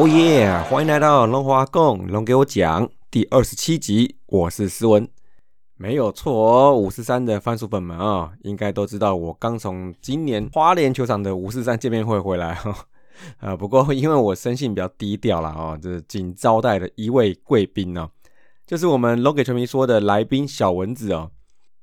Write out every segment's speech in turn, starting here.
哦耶！欢迎来到龙华共龙给我讲第二十七集，我是思文，没有错哦。五四三的番薯粉们啊，应该都知道我刚从今年花莲球场的五四三见面会回来哈。啊，不过因为我生性比较低调啦，哦，这仅招待了一位贵宾呢，就是我们龙给球迷说的来宾小蚊子哦。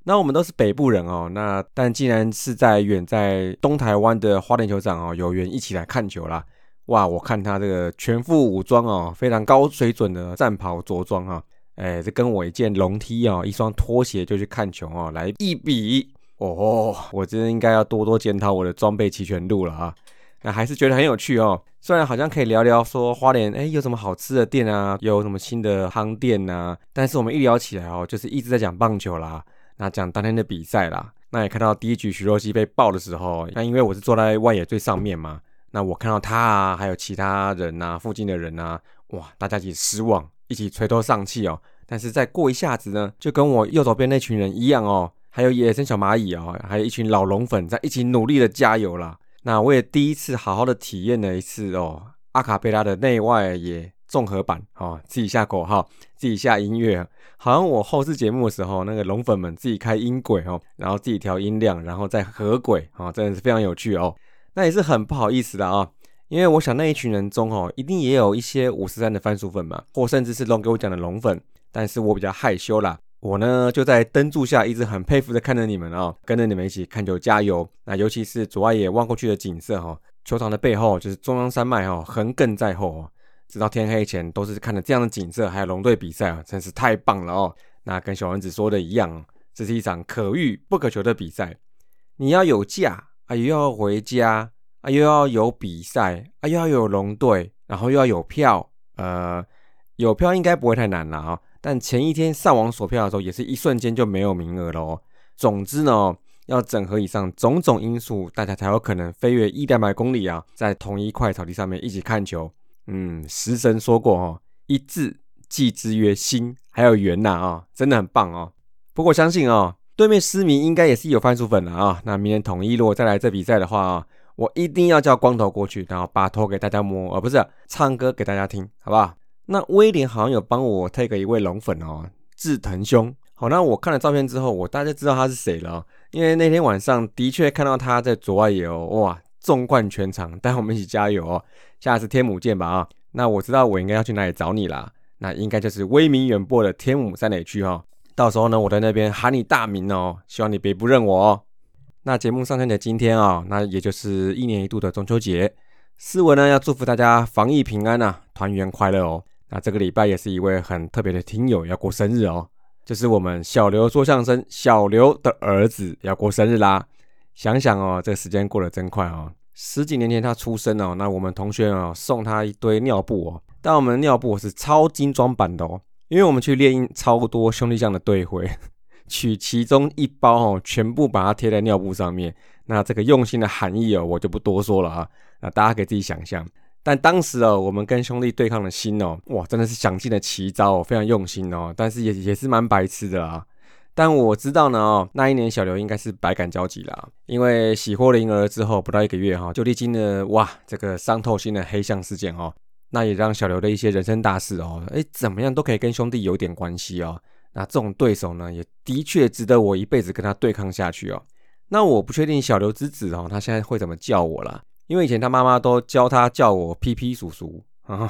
那我们都是北部人哦，那但既然是在远在东台湾的花莲球场哦，有缘一起来看球啦。哇！我看他这个全副武装哦，非常高水准的战袍着装啊，哎，这跟我一件龙 T 哦，一双拖鞋就去看球哦，来一比哦，我真的应该要多多检讨我的装备齐全度了啊！那还是觉得很有趣哦，虽然好像可以聊聊说花莲哎有什么好吃的店啊，有什么新的夯店呐，但是我们一聊起来哦，就是一直在讲棒球啦，那讲当天的比赛啦，那也看到第一局徐若曦被爆的时候，那因为我是坐在外野最上面嘛。那我看到他啊，还有其他人呐，附近的人呐，哇，大家一起失望，一起垂头丧气哦。但是再过一下子呢，就跟我右手边那群人一样哦，还有野生小蚂蚁哦，还有一群老龙粉在一起努力的加油啦。那我也第一次好好的体验了一次哦，阿卡贝拉的内外野综合版哦，自己下口号，自己下音乐，好像我后视节目的时候，那个龙粉们自己开音轨哦，然后自己调音量，然后再合轨哦，真的是非常有趣哦。那也是很不好意思的啊，因为我想那一群人中哦，一定也有一些五十三的番薯粉嘛，或甚至是龙给我讲的龙粉，但是我比较害羞啦，我呢就在灯柱下一直很佩服的看着你们啊，跟着你们一起看球加油。那尤其是左外野望过去的景色哈，球场的背后就是中央山脉哈，横亘在后哦，直到天黑前都是看着这样的景色，还有龙队比赛啊，真是太棒了哦。那跟小丸子说的一样，这是一场可遇不可求的比赛，你要有价。啊，又要回家啊，又要有比赛啊，又要有龙队，然后又要有票。呃，有票应该不会太难了啊。但前一天上网锁票的时候，也是一瞬间就没有名额了哦。总之呢，要整合以上种种因素，大家才有可能飞越一两百公里啊，在同一块草地上面一起看球。嗯，食神说过哦，一字记之曰心，还有缘呐啊，真的很棒哦。不过相信哦。对面失迷应该也是有番薯粉了啊！那明天统一如果再来这比赛的话啊，我一定要叫光头过去，然后把头给大家摸，而不是唱歌给大家听，好不好？那威廉好像有帮我 take 一位龙粉哦，志腾兄。好，那我看了照片之后，我大概知道他是谁了，因为那天晚上的确看到他在左外野哦，哇，纵贯全场，带我们一起加油哦！下次天母见吧啊！那我知道我应该要去哪里找你啦，那应该就是威名远播的天母三垒区哈。到时候呢，我在那边喊你大名哦，希望你别不认我哦。那节目上线的今天啊，那也就是一年一度的中秋节，思文呢要祝福大家防疫平安呐，团圆快乐哦。那这个礼拜也是一位很特别的听友要过生日哦，就是我们小刘说相声小刘的儿子要过生日啦。想想哦，这个时间过得真快哦，十几年前他出生哦，那我们同学哦送他一堆尿布哦，但我们尿布是超精装版的哦。因为我们去列印超多兄弟酱的队徽，取其中一包哦，全部把它贴在尿布上面。那这个用心的含义哦，我就不多说了啊。那大家可以自己想象。但当时哦，我们跟兄弟对抗的心哦，哇，真的是想尽了奇招哦，非常用心哦。但是也也是蛮白痴的啊。但我知道呢哦，那一年小刘应该是百感交集了，因为喜获了婴儿之后不到一个月哈，就历经了哇这个伤透心的黑象事件哦。那也让小刘的一些人生大事哦，哎，怎么样都可以跟兄弟有点关系哦。那这种对手呢，也的确值得我一辈子跟他对抗下去哦。那我不确定小刘之子哦，他现在会怎么叫我了？因为以前他妈妈都教他叫我皮皮叔叔啊，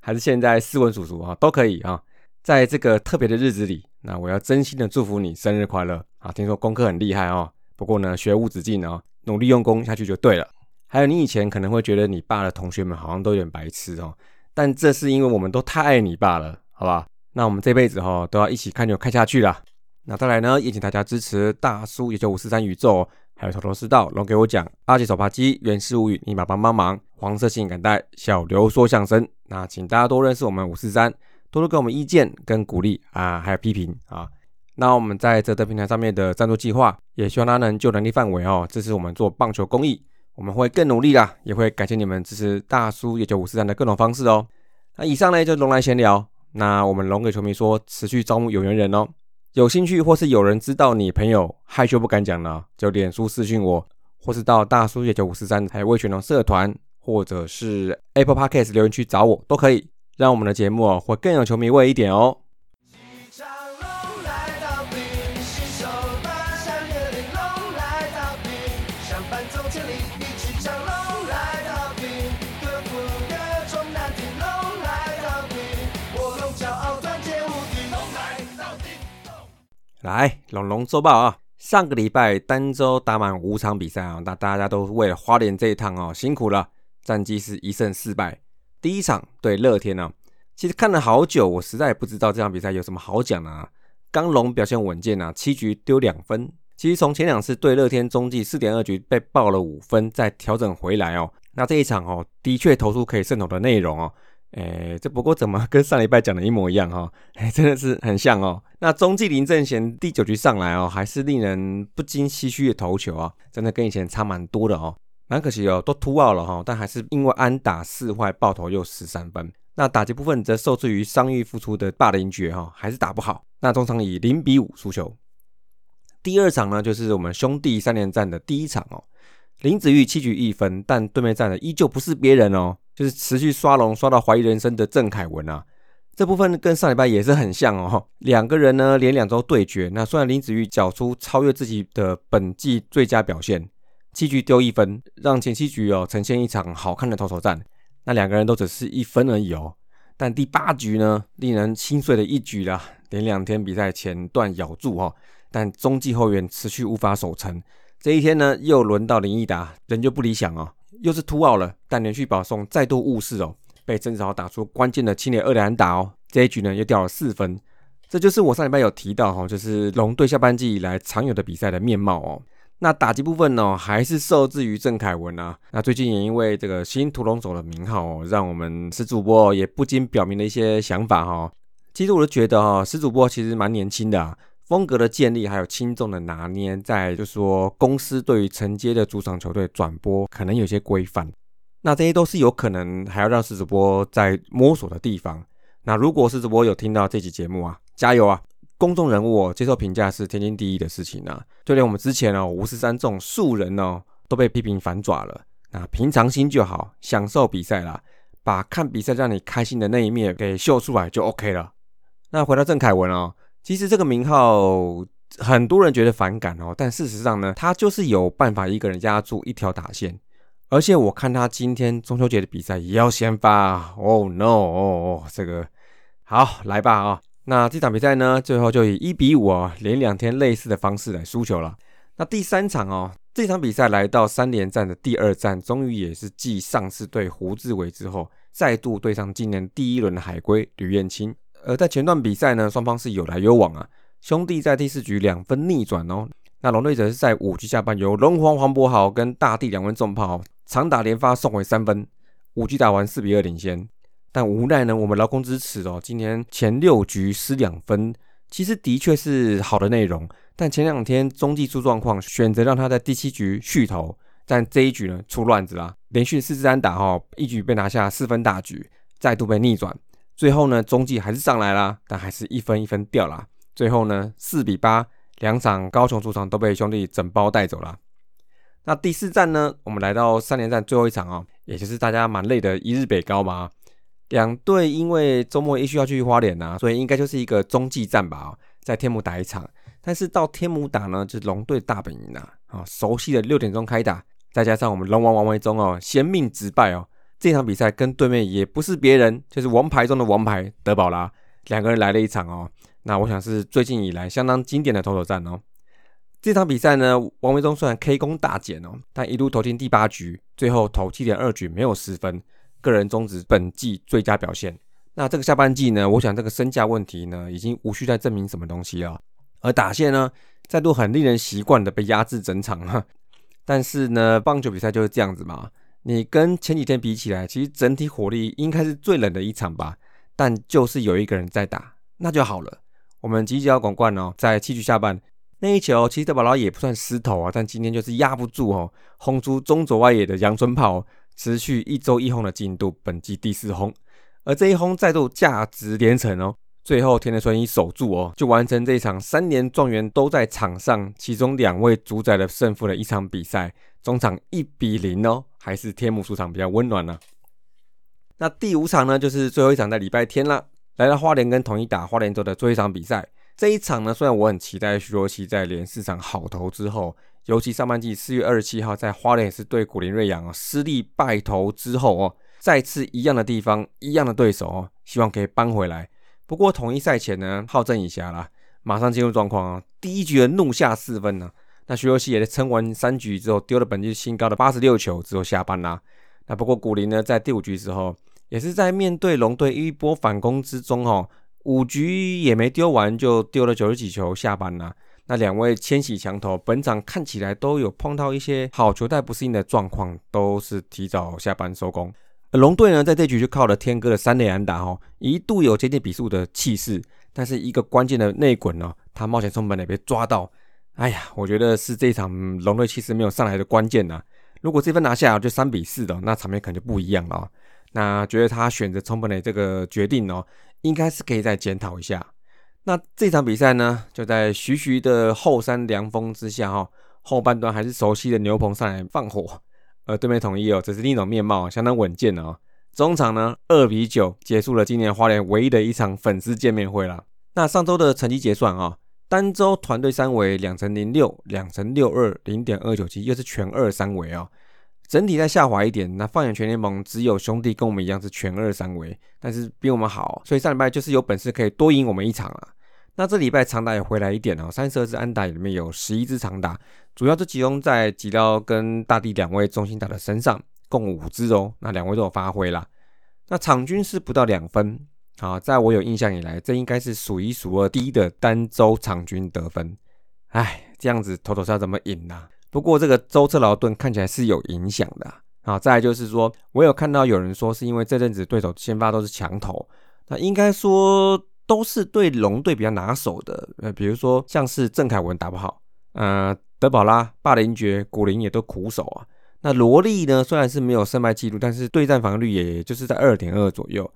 还是现在斯文叔叔啊，都可以啊。在这个特别的日子里，那我要真心的祝福你生日快乐啊！听说功课很厉害哦，不过呢，学无止境哦，努力用功下去就对了。还有，你以前可能会觉得你爸的同学们好像都有点白痴哦，但这是因为我们都太爱你爸了，好吧？那我们这辈子哈都要一起看球看下去了。那再来呢，也请大家支持大叔，也就五四三宇宙，还有头头是道龙给我讲阿杰手扒鸡原始无语，你马帮帮忙，黄色性感带小刘说相声。那请大家多认识我们五四三，多多给我们意见跟鼓励啊，还有批评啊。那我们在这个平台上面的赞助计划，也希望他能就能力范围哦，支持我们做棒球公益。我们会更努力啦，也会感谢你们支持大叔也就五四三的各种方式哦。那以上呢就龙来闲聊。那我们龙给球迷说，持续招募有缘人哦。有兴趣或是有人知道你朋友害羞不敢讲呢，就脸书私讯我，或是到大叔也就五四三还有魏全龙社团或者是 Apple Podcast 留言区找我都可以，让我们的节目哦会更有球迷味一点哦。来，龙龙周报啊！上个礼拜单周打满五场比赛啊，那大家都为了花莲这一趟哦辛苦了。战绩是一胜四败。第一场对乐天呢，其实看了好久，我实在不知道这场比赛有什么好讲的啊。刚龙表现稳健啊，七局丢两分。其实从前两次对乐天中继四点二局被爆了五分，再调整回来哦。那这一场哦，的确投出可以渗透的内容哦。哎，这不过怎么跟上礼拜讲的一模一样哈？哎，真的是很像哦。那中继林正贤第九局上来哦，还是令人不禁唏嘘的投球啊，真的跟以前差蛮多的哦，蛮可惜哦，都突奥了哈，但还是因为安打四坏爆头又十三分。那打击部分则受制于伤愈复出的霸凌爵哈，还是打不好。那中场以零比五输球。第二场呢，就是我们兄弟三连战的第一场哦，林子玉七局一分，但对面站的依旧不是别人哦。就是持续刷龙刷到怀疑人生的郑凯文啊，这部分跟上礼拜也是很像哦。两个人呢连两周对决，那虽然林子玉缴出超越自己的本季最佳表现，七局丢一分，让前七局哦呈现一场好看的投手战。那两个人都只是一分而已哦。但第八局呢，令人心碎的一局啦，连两天比赛前段咬住哦，但中继后援持续无法守城。这一天呢，又轮到林毅达，人就不理想哦。又是突奥了，但连续保送再度误事哦，被郑子豪打出关键的七连二连打哦，这一局呢又掉了四分，这就是我上礼拜有提到哈，就是龙队下半季以来常有的比赛的面貌哦。那打击部分呢，还是受制于郑凯文啊。那最近也因为这个新屠龙手的名号哦，让我们石主播也不禁表明了一些想法哈。其实我都觉得哈，石主播其实蛮年轻的。风格的建立，还有轻重的拿捏，在就说公司对于承接的主场球队转播可能有些规范，那这些都是有可能还要让狮子波在摸索的地方。那如果狮子波有听到这期节目啊，加油啊！公众人物接受评价是天经地义的事情啊，就连我们之前哦五十三这种素人哦都被批评反爪了。那平常心就好，享受比赛啦，把看比赛让你开心的那一面给秀出来就 OK 了。那回到郑凯文哦。其实这个名号很多人觉得反感哦，但事实上呢，他就是有办法一个人压住一条打线，而且我看他今天中秋节的比赛也要先发哦，no 哦哦，这个好来吧啊，那这场比赛呢，最后就以一比五哦，连两天类似的方式来输球了。那第三场哦，这场比赛来到三连战的第二战，终于也是继上次对胡志伟之后，再度对上今年第一轮的海归吕彦青。而在前段比赛呢，双方是有来有往啊。兄弟在第四局两分逆转哦。那龙队则是在五局下半，由龙皇黄博豪跟大地两位重炮长打连发送回三分，五局打完四比二领先。但无奈呢，我们劳工支持哦，今天前六局失两分，其实的确是好的内容。但前两天中继出状况，选择让他在第七局续投，但这一局呢出乱子啦，连续四支单打哈，一局被拿下四分大局，再度被逆转。最后呢，中继还是上来啦，但还是一分一分掉啦。最后呢，四比八，两场高雄主场都被兄弟整包带走了。那第四站呢，我们来到三连战最后一场啊，也就是大家蛮累的一日北高嘛。两队因为周末一需要去花莲呐，所以应该就是一个中继战吧，在天母打一场。但是到天母打呢，就是龙队大本营呐，啊，熟悉的六点钟开打，再加上我们龙王王维忠哦，先命直败哦。这场比赛跟对面也不是别人，就是王牌中的王牌德保拉，两个人来了一场哦。那我想是最近以来相当经典的投手战哦。这场比赛呢，王维忠虽然 K 攻大减哦，但一路投进第八局，最后投七点二局没有失分，个人终止本季最佳表现。那这个下半季呢，我想这个身价问题呢，已经无需再证明什么东西了。而打线呢，再度很令人习惯的被压制整场哈。但是呢，棒球比赛就是这样子嘛。你跟前几天比起来，其实整体火力应该是最冷的一场吧，但就是有一个人在打，那就好了。我们吉吉奥广冠哦，在七局下半那一球，其实德保拉也不算失头啊，但今天就是压不住哦，轰出中左外野的阳春炮，持续一周一轰的进度，本季第四轰，而这一轰再度价值连城哦，最后田德顺一守住哦，就完成这一场三连状元都在场上，其中两位主宰了胜负的一场比赛，中场一比零哦，还是天母主场比较温暖呢。那第五场呢，就是最后一场在礼拜天了，来到花莲跟统一打花莲州的最后一场比赛。这一场呢，虽然我很期待徐若曦在连四场好投之后，尤其上半季四月二十七号在花莲也是对古林瑞阳哦失利败投之后哦，再次一样的地方，一样的对手哦，希望可以扳回来。不过统一赛前呢，好振一下啦，马上进入状况啊，第一局的怒下四分呢，那徐若曦也在撑完三局之后，丢了本季新高的八十六球之后下班啦。那不过古林呢，在第五局之后。也是在面对龙队一波反攻之中，哦，五局也没丢完就丢了九十几球下班了。那两位千禧强头本场看起来都有碰到一些好球带不适应的状况，都是提早下班收工。龙队呢，在这局就靠了天哥的三垒安打，哦，一度有接近比数的气势，但是一个关键的内滚呢，他冒险冲本垒被抓到。哎呀，我觉得是这场龙队气势没有上来的关键呐。如果这分拿下就三比四的，那场面可能就不一样了。那觉得他选择冲本垒这个决定哦，应该是可以再检讨一下。那这场比赛呢，就在徐徐的后山凉风之下哈，后半段还是熟悉的牛棚上来放火，而对面统一哦，则是另一种面貌，相当稳健哦。中场呢，二比九结束了今年花莲唯一的一场粉丝见面会了。那上周的成绩结算啊，单周团队三围两成零六，两成六二零点二九七，又是全二三围哦。整体再下滑一点，那放眼全联盟，只有兄弟跟我们一样是全二三围，但是比我们好，所以上礼拜就是有本事可以多赢我们一场啊。那这礼拜长打也回来一点哦，三十二支安打里面有十一支长打，主要就集中在吉辽跟大地两位中心打的身上，共五支哦，那两位都有发挥啦。那场均是不到两分，好，在我有印象以来，这应该是数一数二低的单周场均得分。哎，这样子头头是要怎么赢呢？不过这个周侧劳顿看起来是有影响的啊！再来就是说，我有看到有人说是因为这阵子对手先发都是强投，那应该说都是对龙队比较拿手的。呃，比如说像是郑凯文打不好，呃，德保拉、霸凌爵、古林也都苦手啊。那罗莉呢，虽然是没有胜败记录，但是对战防御率也就是在二点二左右，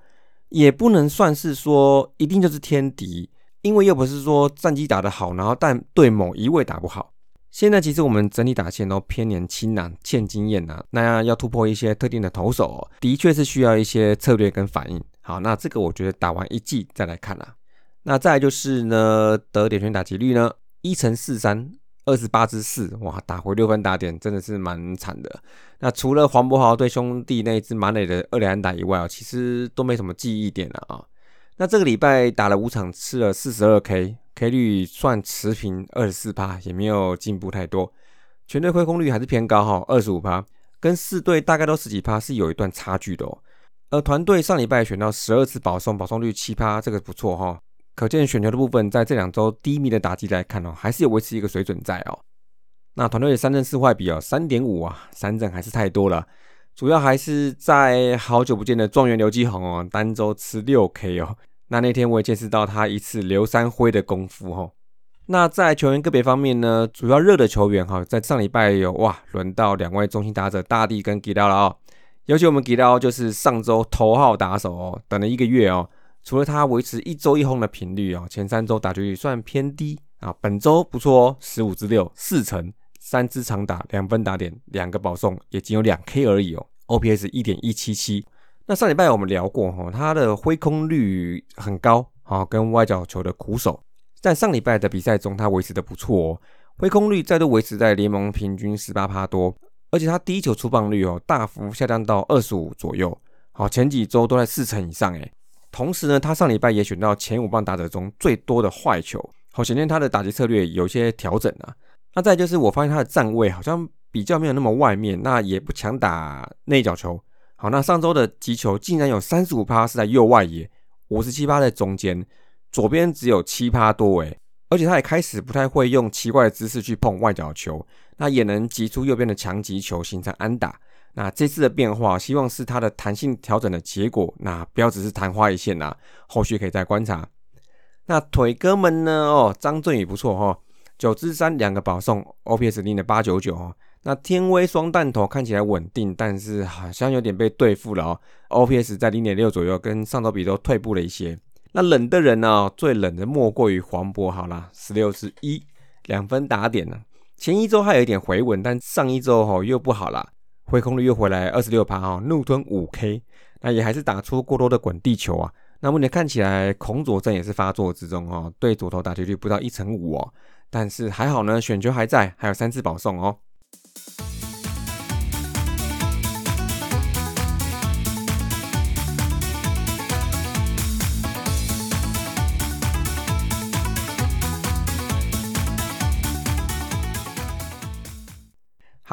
也不能算是说一定就是天敌，因为又不是说战绩打得好，然后但对某一位打不好。现在其实我们整体打线都偏年轻呐，欠经验呐，那要突破一些特定的投手，的确是需要一些策略跟反应。好，那这个我觉得打完一季再来看啦。那再就是呢，得点圈打击率呢，一乘四三，二十八支四，哇，打回六分打点真的是蛮惨的。那除了黄博豪对兄弟那一支满垒的二连打以外啊，其实都没什么记忆点了啊。那这个礼拜打了五场，吃了四十二 K。K 率算持平二十四趴，也没有进步太多。全队挥空率还是偏高哈，二十五趴，跟四队大概都十几趴，是有一段差距的哦。而团队上礼拜选到十二次保送，保送率七趴，这个不错哈。可见选球的部分，在这两周低迷的打击来看哦，还是有维持一个水准在哦。那团队的三振四坏比哦，三点五啊，三振还是太多了。主要还是在好久不见的状元刘基宏哦，单周吃六 K 哦。那那天我也见识到他一次刘三辉的功夫哦。那在球员个别方面呢，主要热的球员哈，在上礼拜有哇，轮到两位中心打者大地跟吉拉了哦。尤其我们给到就是上周头号打手哦，等了一个月哦，除了他维持一周一轰的频率哦，前三周打击率算偏低啊，本周不错哦，十五支六四成，三支长打两分打点，两个保送，也仅有两 K 而已哦，OPS 一点一七七。那上礼拜我们聊过哈，他的挥空率很高，啊跟外角球的苦手，在上礼拜的比赛中，他维持的不错哦，挥空率再度维持在联盟平均十八趴多，而且他第一球出棒率哦大幅下降到二十五左右，好前几周都在四成以上诶。同时呢，他上礼拜也选到前五棒打者中最多的坏球，好显见他的打击策略有些调整啊。那再就是我发现他的站位好像比较没有那么外面，那也不强打内角球。好，那上周的击球竟然有三十五趴是在右外野，五十七趴在中间，左边只有七趴多诶，而且他也开始不太会用奇怪的姿势去碰外角球，那也能击出右边的强击球形成安打。那这次的变化，希望是他的弹性调整的结果，那不要只是昙花一现呐，后续可以再观察。那腿哥们呢？哦，张振宇不错哈，九支三两个保送，OPS 零的八九九哦。那天威双弹头看起来稳定，但是好像有点被对付了哦。OPS 在零点六左右，跟上周比都退步了一些。那冷的人呢，最冷的莫过于黄渤，好啦，十六支一两分打点呢。前一周还有一点回稳，但上一周哈又不好啦，回空率又回来二十六趴哈，怒吞五 K，那也还是打出过多的滚地球啊。那目前看起来孔左阵也是发作之中哦，对左投打击率不到一成五哦，但是还好呢，选球还在，还有三次保送哦。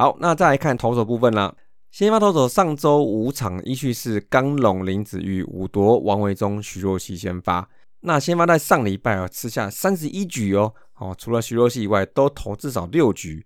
好，那再来看投手部分啦。先发投手上周五场依序是刚龙、林子玉、武夺、王维忠、徐若曦先发。那先发在上礼拜啊，吃下三十一局哦。哦，除了徐若曦以外，都投至少六局。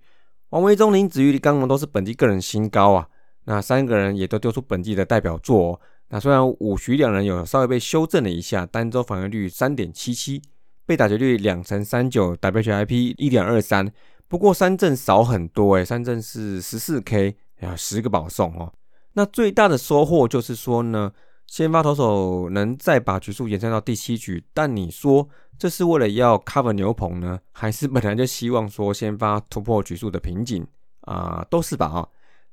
王维忠、林子玉、刚龙都是本季个人新高啊。那三个人也都丢出本季的代表作。哦。那虽然武徐两人有稍微被修正了一下，单周防御率三点七七，被打击率两成三九，WHIP 一点二三。不过三振少很多诶，三振是十四 K，呀，十个保送哦。那最大的收获就是说呢，先发投手能再把局数延伸到第七局。但你说这是为了要 cover 牛棚呢，还是本来就希望说先发突破局数的瓶颈啊？都是吧啊。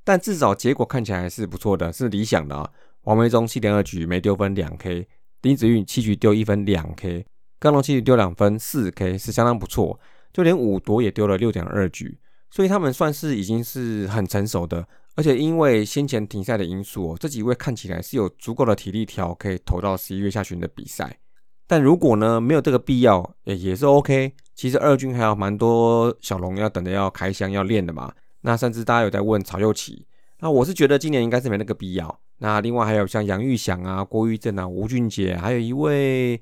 但至少结果看起来还是不错的，是理想的啊。王维忠七点二局没丢分两 K，丁子运七局丢一分两 K，刚龙七局丢两分四 K，是相当不错。就连五夺也丢了六点二局，所以他们算是已经是很成熟的，而且因为先前停赛的因素，这几位看起来是有足够的体力条可以投到十一月下旬的比赛。但如果呢没有这个必要，也也是 OK。其实二军还有蛮多小龙要等着要开箱要练的嘛。那甚至大家有在问曹佑启，那我是觉得今年应该是没那个必要。那另外还有像杨玉祥啊、郭玉正啊、吴俊杰，还有一位。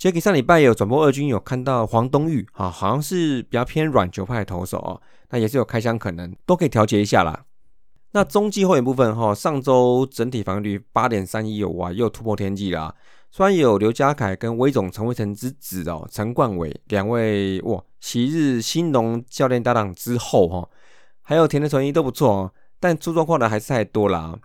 Jacky 上礼拜有转播二军，有看到黄东玉啊，好像是比较偏软球派投手哦，那也是有开箱可能，都可以调节一下啦。那中继后援部分哈，上周整体防御率八点三一有哇，又突破天际啦。虽然有刘家凯跟威总陈威成之子哦，陈冠伟两位哇，昔日新农教练搭档之后哈，还有田的纯一都不错哦，但出状况的还是太多啦。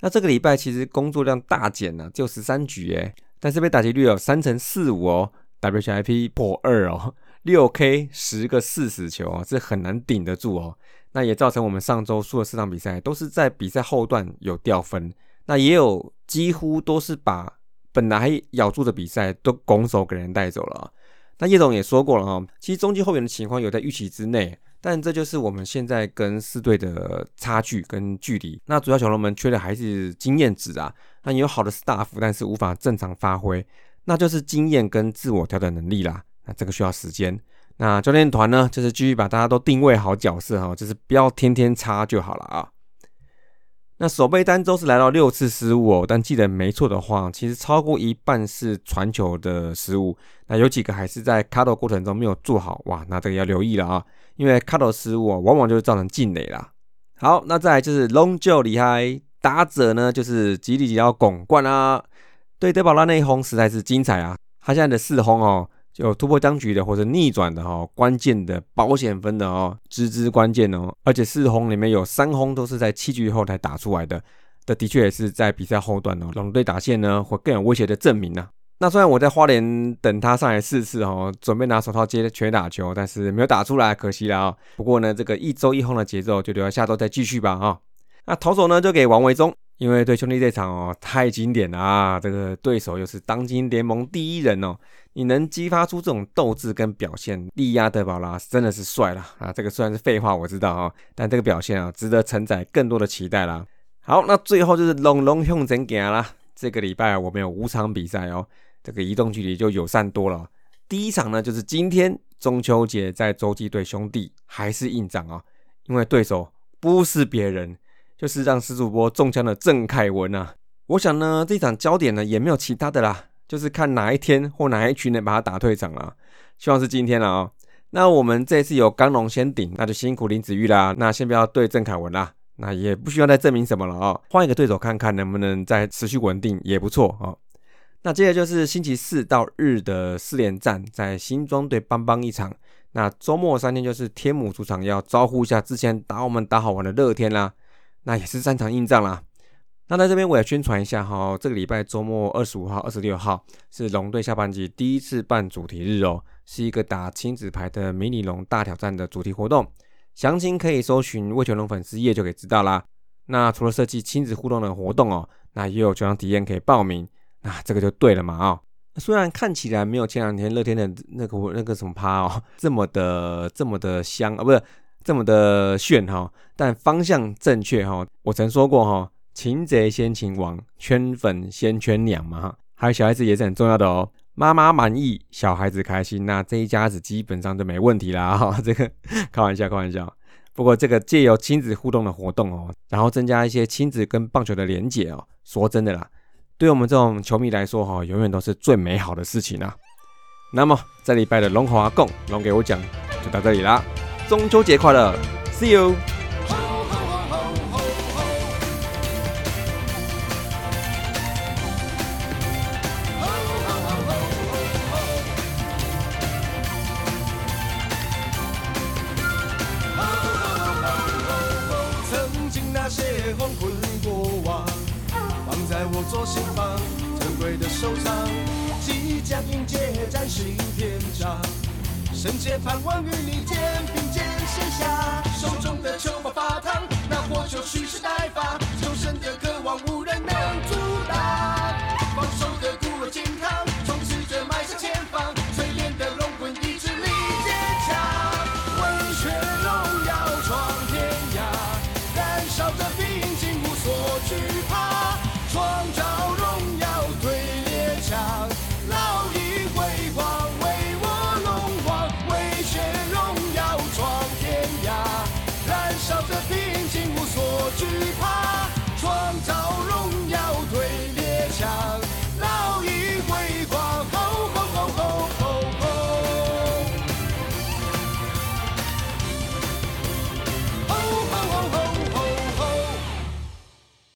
那这个礼拜其实工作量大减了，就十三局诶。但是被打击率有三成四五哦，WHIP 破二哦，六 K 十个四死球啊，这很难顶得住哦。那也造成我们上周输了四场比赛，都是在比赛后段有掉分。那也有几乎都是把本来咬住的比赛都拱手给人带走了。那叶总也说过了哈，其实中继后援的情况有在预期之内。但这就是我们现在跟四队的差距跟距离。那主要小龙们缺的还是经验值啊。那有好的 staff，但是无法正常发挥，那就是经验跟自我调整能力啦。那这个需要时间。那教练团呢，就是继续把大家都定位好角色哈，就是不要天天差就好了啊。那守备单周是来到六次失误哦，但记得没错的话，其实超过一半是传球的失误。那有几个还是在卡投过程中没有做好哇，那这个要留意了啊。因为卡头失误啊，往往就会造成进垒啦。好，那再来就是龙就厉害，打者呢就是吉利吉要拱冠啊。对德保拉那一轰实在是精彩啊！他现在的四轰哦，就突破僵局的或者逆转的哈，关键的保险分的哦，支支关键哦。而且四轰里面有三轰都是在七局后才打出来的，这的确也是在比赛后段哦，龙队打线呢会更有威胁的证明啊。那虽然我在花莲等他上来试试哦，准备拿手套接全打球，但是没有打出来，可惜了啊。不过呢，这个一周一轰的节奏就留到下周再继续吧啊。那投手呢就给王维忠，因为对兄弟这场哦太经典了啊，这个对手又是当今联盟第一人哦，你能激发出这种斗志跟表现，力压德保拉真的是帅了啊。这个虽然是废话，我知道啊，但这个表现啊值得承载更多的期待啦。好，那最后就是龙龙向前行啦。这个礼拜我们有五场比赛哦。这个移动距离就友善多了。第一场呢，就是今天中秋节在洲际队兄弟还是硬仗啊，因为对手不是别人，就是让施主播中枪的郑凯文啊。我想呢，这场焦点呢也没有其他的啦，就是看哪一天或哪一群能把他打退场了。希望是今天了啊。那我们这次有刚龙先顶，那就辛苦林子玉啦。那先不要对郑凯文啦，那也不需要再证明什么了啊。换一个对手看看能不能再持续稳定，也不错啊。那接着就是星期四到日的四连战，在新庄对邦邦一场。那周末三天就是天母主场要招呼一下之前打我们打好玩的乐天啦。那也是三场硬仗啦。那在这边我也宣传一下哈，这个礼拜周末二十五号、二十六号是龙队下半季第一次办主题日哦，是一个打亲子牌的迷你龙大挑战的主题活动，详情可以搜寻魏全龙粉丝页就可以知道啦。那除了设计亲子互动的活动哦，那也有球场体验可以报名，那这个就对了嘛啊。虽然看起来没有前两天乐天的那个那个什么趴哦这么的这么的香啊，不是这么的炫哈，但方向正确哈。我曾说过哈。擒贼先擒王，圈粉先圈娘嘛哈，还有小孩子也是很重要的哦。妈妈满意，小孩子开心，那这一家子基本上就没问题啦哈。这个开玩笑，开玩笑。不过这个借由亲子互动的活动哦，然后增加一些亲子跟棒球的连结哦。说真的啦，对我们这种球迷来说哈，永远都是最美好的事情啊。那么这礼拜的龙华共龙给我讲就到这里啦，中秋节快乐，See you。